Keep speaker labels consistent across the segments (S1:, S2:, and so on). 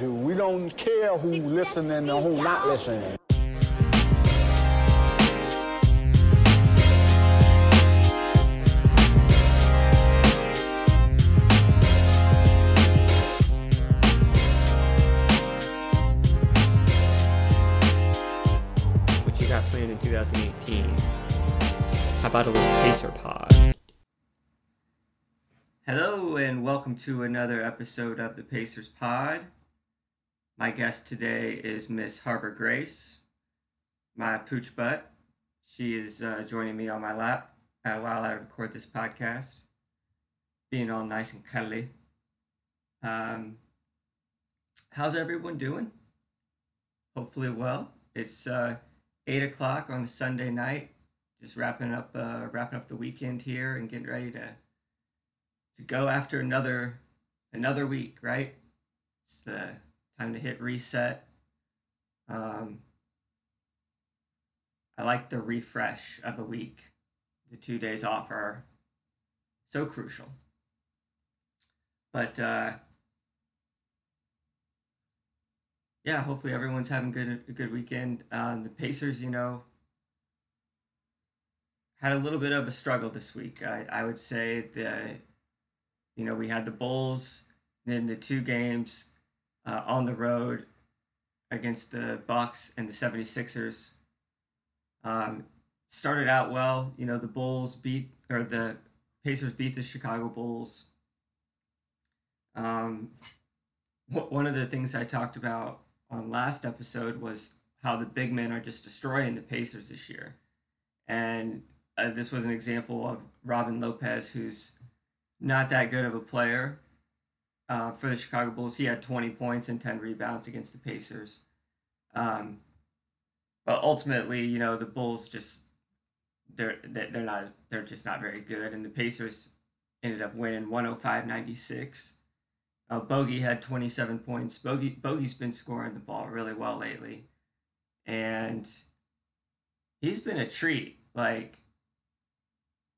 S1: We don't care who listening and who not listening.
S2: what you got planned in 2018. How about a little Pacer Pod? Hello, and welcome to another episode of the Pacers Pod. My guest today is Miss Harbor Grace, my pooch butt. She is uh, joining me on my lap uh, while I record this podcast, being all nice and cuddly. Um, how's everyone doing? Hopefully, well. It's uh, eight o'clock on a Sunday night. Just wrapping up, uh, wrapping up the weekend here and getting ready to to go after another another week. Right? It's uh, time to hit reset. Um, I like the refresh of a week. The two days off are so crucial. But uh, yeah, hopefully everyone's having good a good weekend. Um, the Pacers, you know, had a little bit of a struggle this week. I, I would say the, you know, we had the Bulls, then the two games uh, on the road against the Bucks and the 76ers. Um, started out well, you know, the Bulls beat or the Pacers beat the Chicago Bulls. Um, one of the things I talked about on last episode was how the big men are just destroying the Pacers this year. And uh, this was an example of Robin Lopez, who's not that good of a player uh, for the Chicago Bulls. He had 20 points and 10 rebounds against the Pacers. Um, but ultimately, you know, the Bulls just they're they're not they're just not very good, and the Pacers ended up winning 105-96. Uh, Bogey had 27 points. Bogey Bogey's been scoring the ball really well lately, and he's been a treat. Like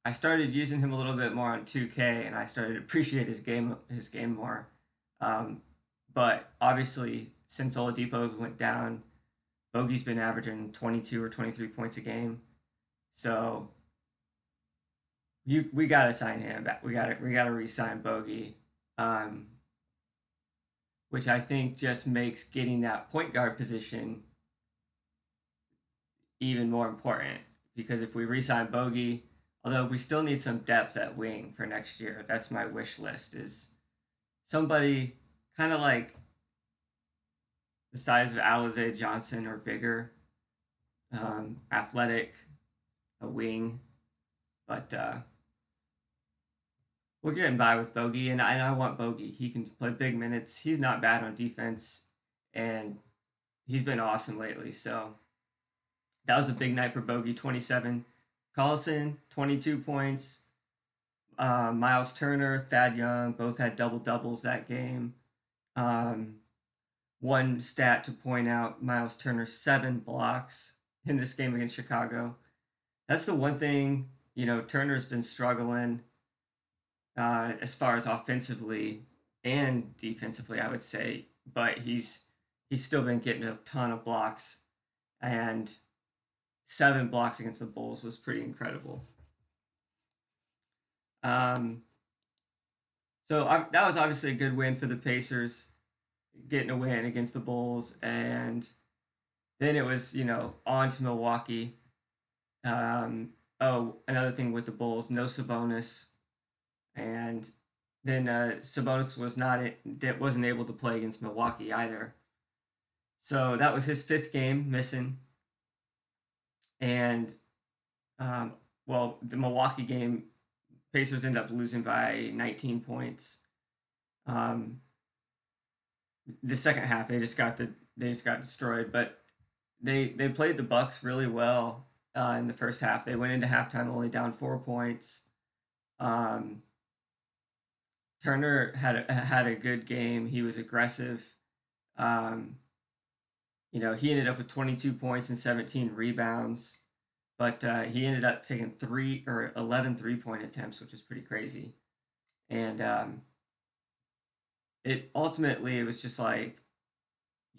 S2: I started using him a little bit more on 2K, and I started to appreciate his game his game more. Um, but obviously, since Oladipo went down, Bogey's been averaging 22 or 23 points a game. So you we gotta sign him back. We gotta we gotta re-sign Bogey. Um, which I think just makes getting that point guard position even more important. Because if we re-sign Bogey, although we still need some depth at wing for next year, that's my wish list. Is somebody kind of like the size of Alize Johnson or bigger, um, athletic, a wing, but uh, we're getting by with Bogey, and I, and I want Bogey. He can play big minutes. He's not bad on defense, and he's been awesome lately. So that was a big night for Bogey. Twenty seven. Collison, twenty two points. Uh, Miles Turner, Thad Young, both had double doubles that game. Um, one stat to point out: Miles Turner seven blocks in this game against Chicago. That's the one thing you know. Turner's been struggling uh, as far as offensively and defensively, I would say, but he's he's still been getting a ton of blocks, and seven blocks against the Bulls was pretty incredible. Um, so I, that was obviously a good win for the Pacers, getting a win against the Bulls, and then it was you know on to Milwaukee. Um, oh, another thing with the Bulls, no Sabonis and then uh, Sabonis was not that wasn't able to play against Milwaukee either. So that was his fifth game missing, and um, well, the Milwaukee game, Pacers end up losing by 19 points. Um, the second half, they just got the they just got destroyed, but they they played the Bucks really well uh, in the first half. They went into halftime only down four points. Um, Turner had a, had a good game. He was aggressive. Um, you know, he ended up with 22 points and 17 rebounds, but uh, he ended up taking three or 11 three point attempts, which is pretty crazy. And um, it ultimately it was just like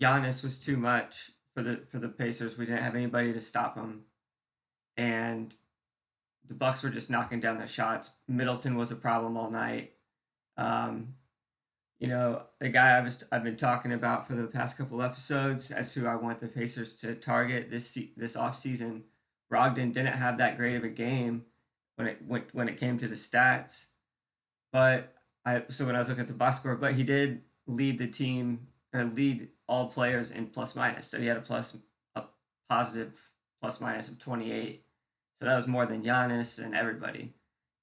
S2: Giannis was too much for the for the Pacers. We didn't have anybody to stop him, and the Bucks were just knocking down the shots. Middleton was a problem all night. Um, you know, the guy I was I've been talking about for the past couple episodes as who I want the Pacers to target this this off season. Brogdon didn't have that great of a game when it went when it came to the stats, but I so when I was looking at the box score, but he did lead the team or lead all players in plus minus. So he had a plus a positive plus minus of twenty eight. So that was more than Giannis and everybody.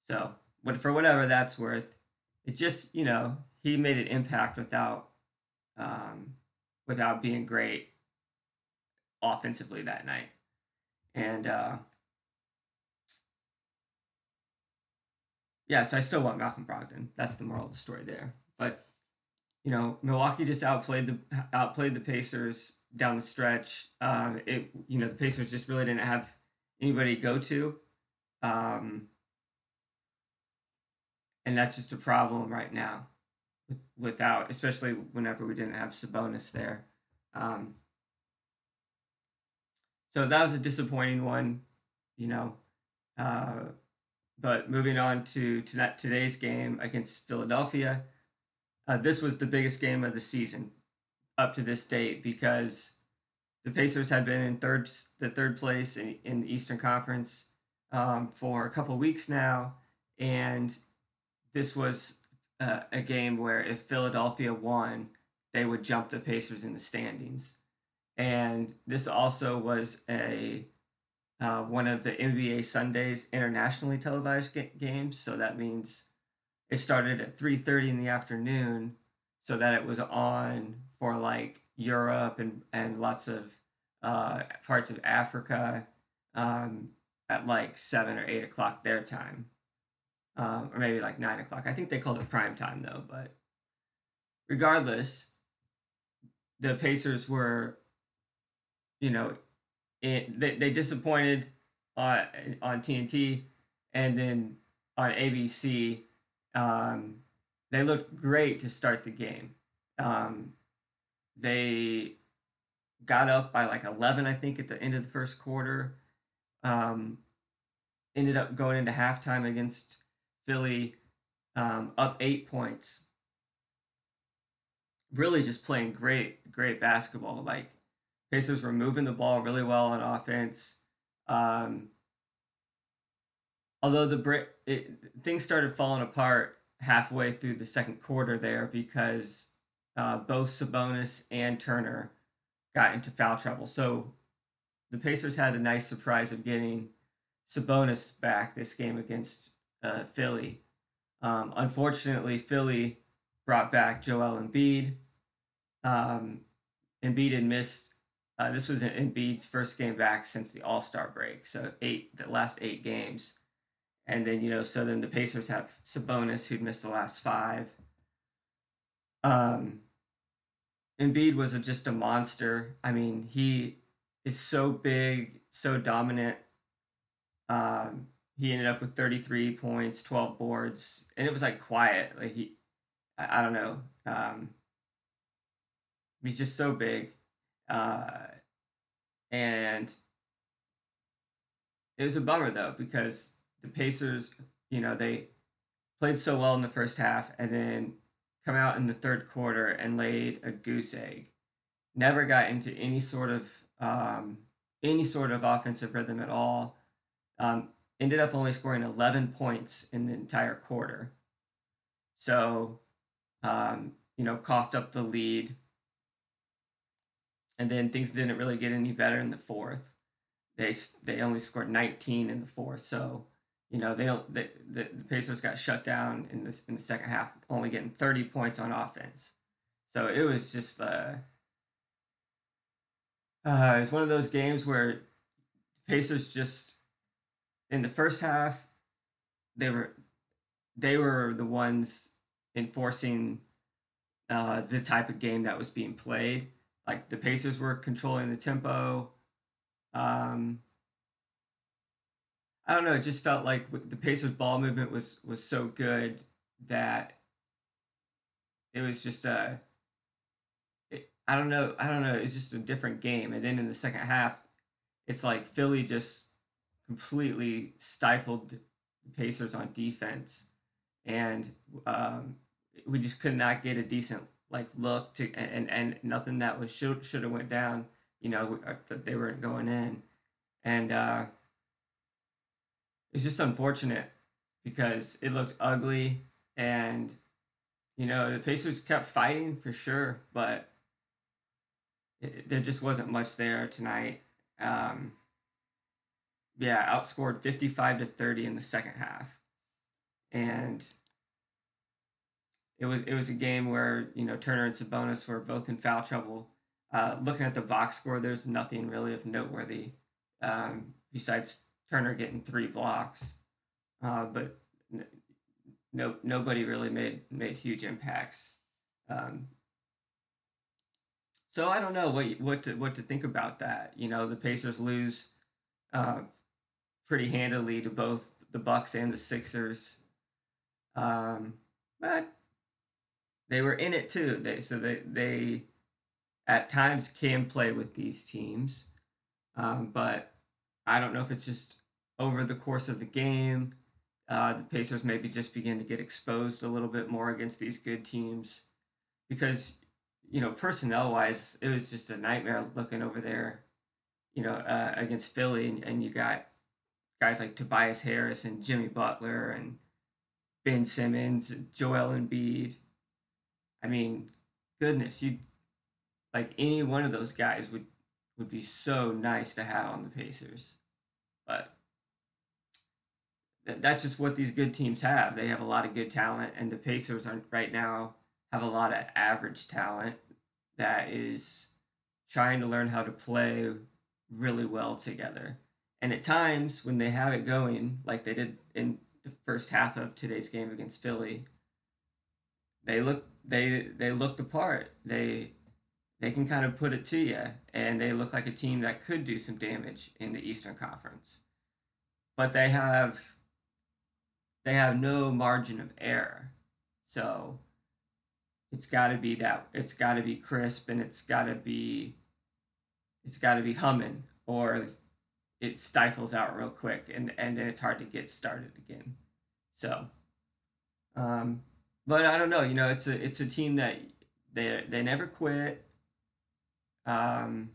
S2: So, but for whatever that's worth, it just you know he made an impact without um, without being great offensively that night, and uh, yeah, so I still want Malcolm Brogdon. That's the moral of the story there. But you know, Milwaukee just outplayed the outplayed the Pacers down the stretch. Um, it you know the Pacers just really didn't have anybody to go to. Um, and that's just a problem right now without especially whenever we didn't have Sabonis there. Um, so that was a disappointing one, you know. Uh, but moving on to, to today's game against Philadelphia, uh, this was the biggest game of the season up to this date because the Pacers had been in third the third place in, in the Eastern Conference um, for a couple weeks now, and this was uh, a game where if Philadelphia won, they would jump the Pacers in the standings, and this also was a uh, one of the NBA Sundays internationally televised ga- games. So that means it started at three thirty in the afternoon, so that it was on for like Europe and and lots of uh, parts of Africa um, at like seven or eight o'clock their time, um, or maybe like nine o'clock. I think they called it prime time though. But regardless, the Pacers were, you know, it, they they disappointed on on TNT and then on ABC. Um, they looked great to start the game. Um, they got up by like 11, I think, at the end of the first quarter. Um, ended up going into halftime against Philly, um, up eight points. Really just playing great, great basketball. Like Pacers were moving the ball really well on offense. Um, although the it, things started falling apart halfway through the second quarter there because uh, both Sabonis and Turner got into foul trouble. So the Pacers had a nice surprise of getting Sabonis back this game against uh, Philly. Um, unfortunately, Philly brought back Joel Embiid. Um, Embiid had missed. Uh, this was Embiid's first game back since the All Star break, so eight the last eight games, and then you know so then the Pacers have Sabonis who'd missed the last five. Um, Embiid was a, just a monster. I mean, he is so big, so dominant. Um, he ended up with 33 points, 12 boards, and it was like quiet. Like he, I, I don't know. Um, he's just so big, uh, and it was a bummer though because the Pacers, you know, they played so well in the first half, and then come out in the third quarter and laid a goose egg. Never got into any sort of um, any sort of offensive rhythm at all. Um, ended up only scoring 11 points in the entire quarter. So, um, you know, coughed up the lead. And then things didn't really get any better in the fourth. They they only scored 19 in the fourth. So, you know they don't they, the, the Pacers got shut down in this in the second half, only getting 30 points on offense. So it was just uh, uh it's one of those games where Pacers just in the first half they were they were the ones enforcing uh, the type of game that was being played. Like the Pacers were controlling the tempo. Um, I don't know. It just felt like the Pacers' ball movement was was so good that it was just a. It, I don't know. I don't know. It's just a different game. And then in the second half, it's like Philly just completely stifled the Pacers on defense, and um, we just could not get a decent like look to and and nothing that was should should have went down. You know uh, that they weren't going in, and uh, it's just unfortunate because it looked ugly and you know the Pacers kept fighting for sure, but there just wasn't much there tonight. Um, yeah, outscored 55 to 30 in the second half. And it was it was a game where, you know, Turner and Sabonis were both in foul trouble. Uh, looking at the box score, there's nothing really of noteworthy um, besides Turner getting three blocks. Uh, but no nobody really made made huge impacts. Um, so I don't know what what to what to think about that. You know, the Pacers lose uh, pretty handily to both the Bucks and the Sixers, um, but they were in it too. They so they they at times can play with these teams, um, but I don't know if it's just over the course of the game. Uh, the Pacers maybe just begin to get exposed a little bit more against these good teams because you know, personnel wise, it was just a nightmare looking over there, you know, uh, against Philly. And, and you got guys like Tobias Harris and Jimmy Butler and Ben Simmons, and Joel Embiid. I mean, goodness, you like any one of those guys would would be so nice to have on the Pacers. But that's just what these good teams have. They have a lot of good talent, and the Pacers are right now have a lot of average talent that is trying to learn how to play really well together. And at times when they have it going, like they did in the first half of today's game against Philly, they look they they look the part. They they can kind of put it to you, and they look like a team that could do some damage in the Eastern Conference. But they have they have no margin of error. So it's got to be that it's got to be crisp and it's got to be it's got to be humming or it stifles out real quick and and then it's hard to get started again. So um but i don't know you know it's a it's a team that they they never quit. Um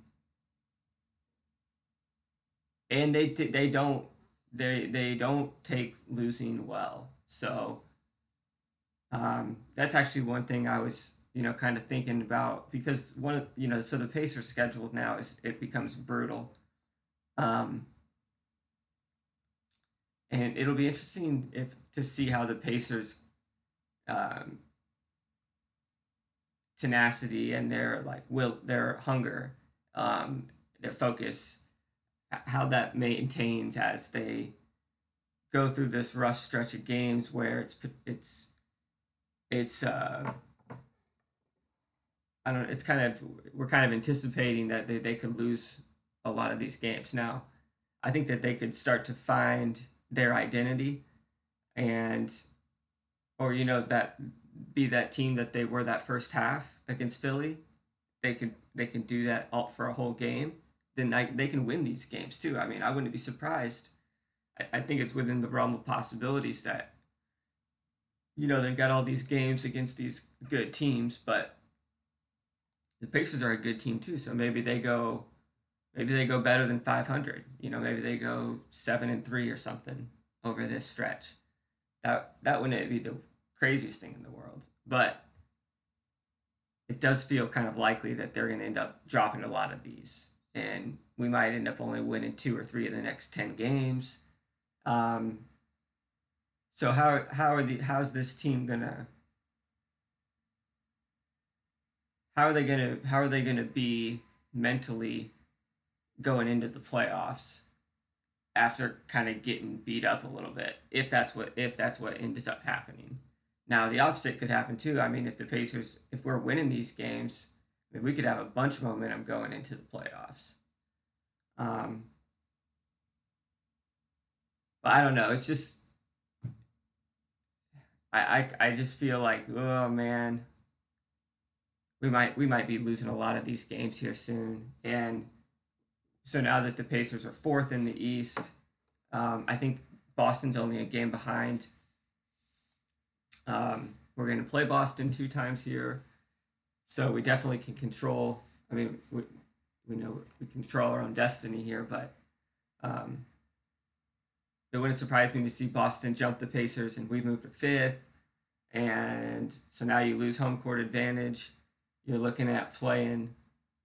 S2: and they they don't they they don't take losing well. So um, that's actually one thing I was, you know, kind of thinking about because one of, you know, so the Pacers schedule now is it becomes brutal. Um, and it'll be interesting if to see how the Pacers um, tenacity and their like will their hunger um, their focus how that maintains as they go through this rough stretch of games where it's it's it's uh I don't know, it's kind of we're kind of anticipating that they, they could lose a lot of these games. Now, I think that they could start to find their identity and or you know that be that team that they were that first half against Philly. They could they can do that all for a whole game. Then I, they can win these games too. I mean, I wouldn't be surprised. I, I think it's within the realm of possibilities that you know, they've got all these games against these good teams, but the Pacers are a good team too. So maybe they go, maybe they go better than 500. You know, maybe they go seven and three or something over this stretch. That that wouldn't be the craziest thing in the world, but it does feel kind of likely that they're going to end up dropping a lot of these, and we might end up only winning two or three of the next ten games. Um, so how how are the how's this team gonna how are they gonna how are they gonna be mentally going into the playoffs after kind of getting beat up a little bit if that's what if that's what ends up happening. Now the opposite could happen too. I mean if the pacers if we're winning these games I mean, we could have a bunch of momentum going into the playoffs. Um but i don't know it's just I, I, I just feel like, oh man, we might we might be losing a lot of these games here soon. And so now that the Pacers are fourth in the East, um, I think Boston's only a game behind. Um, we're going to play Boston two times here, so we definitely can control. I mean, we, we know we control our own destiny here, but um, it wouldn't surprise me to see Boston jump the Pacers and we move to fifth. And so now you lose home court advantage. You're looking at playing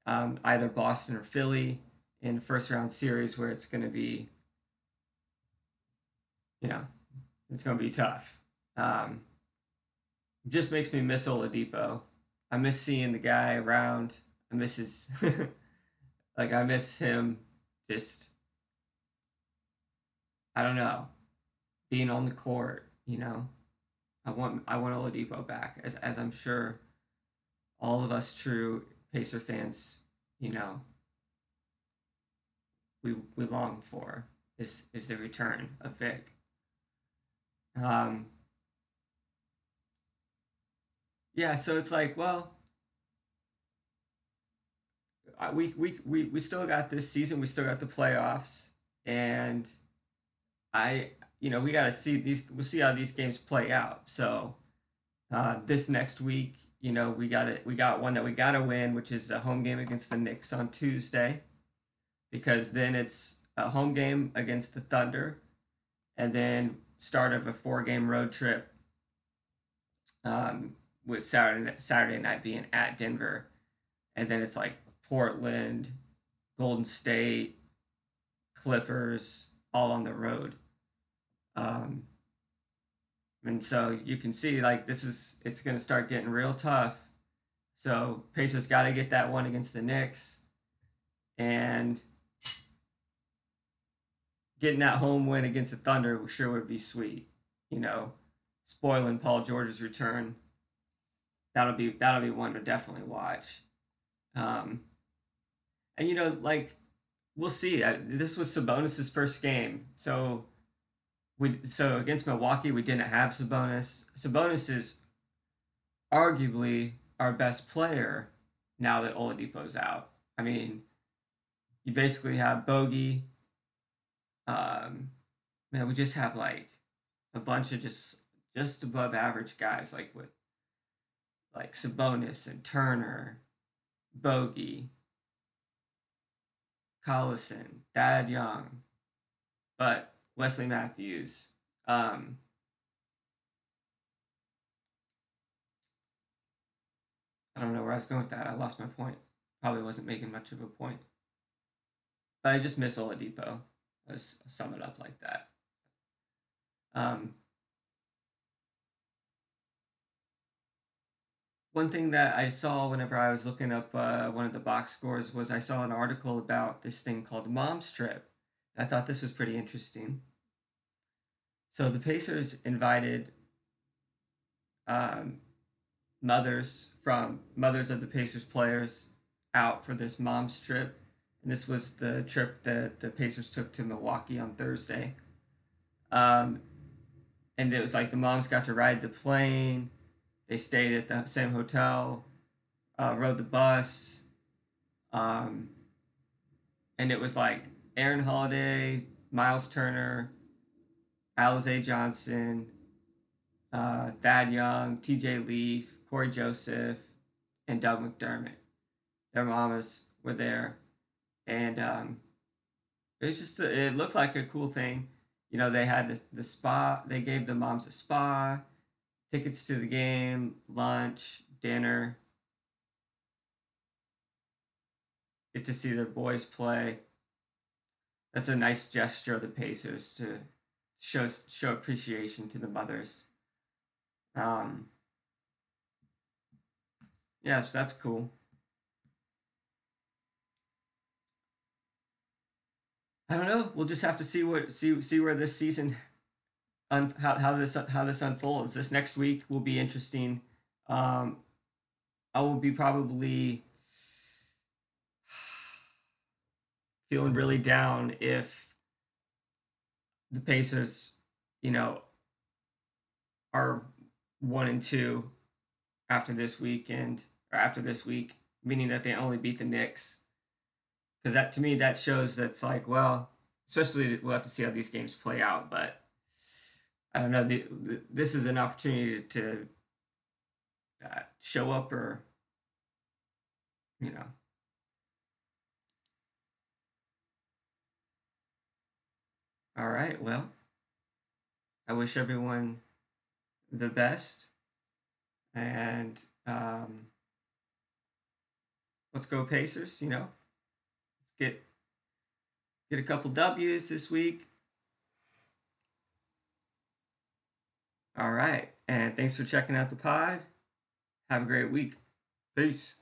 S2: um, either Boston or Philly in first round series where it's going to be, you know, it's going to be tough. Um, just makes me miss Oladipo. I miss seeing the guy around. I miss his, like, I miss him just, I don't know, being on the court, you know. I want I want Oladipo back, as as I'm sure all of us true Pacer fans, you know, we we long for is is the return of Vic. Um, yeah, so it's like, well, we we we we still got this season. We still got the playoffs, and I you know we got to see these. We'll see how these games play out. So uh, this next week, you know, we got it. We got one that we got to win, which is a home game against the Knicks on Tuesday, because then it's a home game against the Thunder, and then start of a four-game road trip. Um, with Saturday Saturday night being at Denver, and then it's like Portland, Golden State, Clippers, all on the road. Um, and so you can see like this is it's going to start getting real tough. So Pacers got to get that one against the Knicks, and getting that home win against the Thunder sure would be sweet. You know, spoiling Paul George's return. That'll be that'll be one to definitely watch. Um, and you know, like we'll see. I, this was Sabonis's first game, so we so against Milwaukee we didn't have Sabonis. Sabonis is arguably our best player now that Oladipo's out. I mean, you basically have Bogey. Um, man, we just have like a bunch of just just above average guys, like with like Sabonis and Turner, Bogey, Collison, Thad Young, but Wesley Matthews. Um, I don't know where I was going with that. I lost my point. Probably wasn't making much of a point. But I just miss Oladipo. Let's sum it up like that. Um, one thing that I saw whenever I was looking up uh, one of the box scores was I saw an article about this thing called Mom's Trip. I thought this was pretty interesting. So the Pacers invited um, mothers from mothers of the Pacers players out for this mom's trip. And this was the trip that the Pacers took to Milwaukee on Thursday. Um, and it was like the moms got to ride the plane. They stayed at the same hotel, uh, rode the bus. Um, and it was like Aaron Holiday, Miles Turner, Alize Johnson, uh, Thad Young, TJ Leaf, Cory Joseph, and Doug McDermott. Their mamas were there. And um, it was just, a, it looked like a cool thing. You know, they had the, the spa, they gave the moms a spa, tickets to the game, lunch, dinner. Get to see their boys play that's a nice gesture of the Pacers to show show appreciation to the mothers. Um, yeah, so that's cool. I don't know. We'll just have to see what see see where this season, un, how how this how this unfolds. This next week will be interesting. Um, I will be probably feeling really down if the Pacers, you know, are one and two after this weekend, or after this week, meaning that they only beat the Knicks. Because that to me that shows that's like well, especially we'll have to see how these games play out, but I don't know. The, the, this is an opportunity to uh, show up or you know all right well i wish everyone the best and um, let's go pacers you know get get a couple w's this week. All right. And thanks for checking out the pod. Have a great week. Peace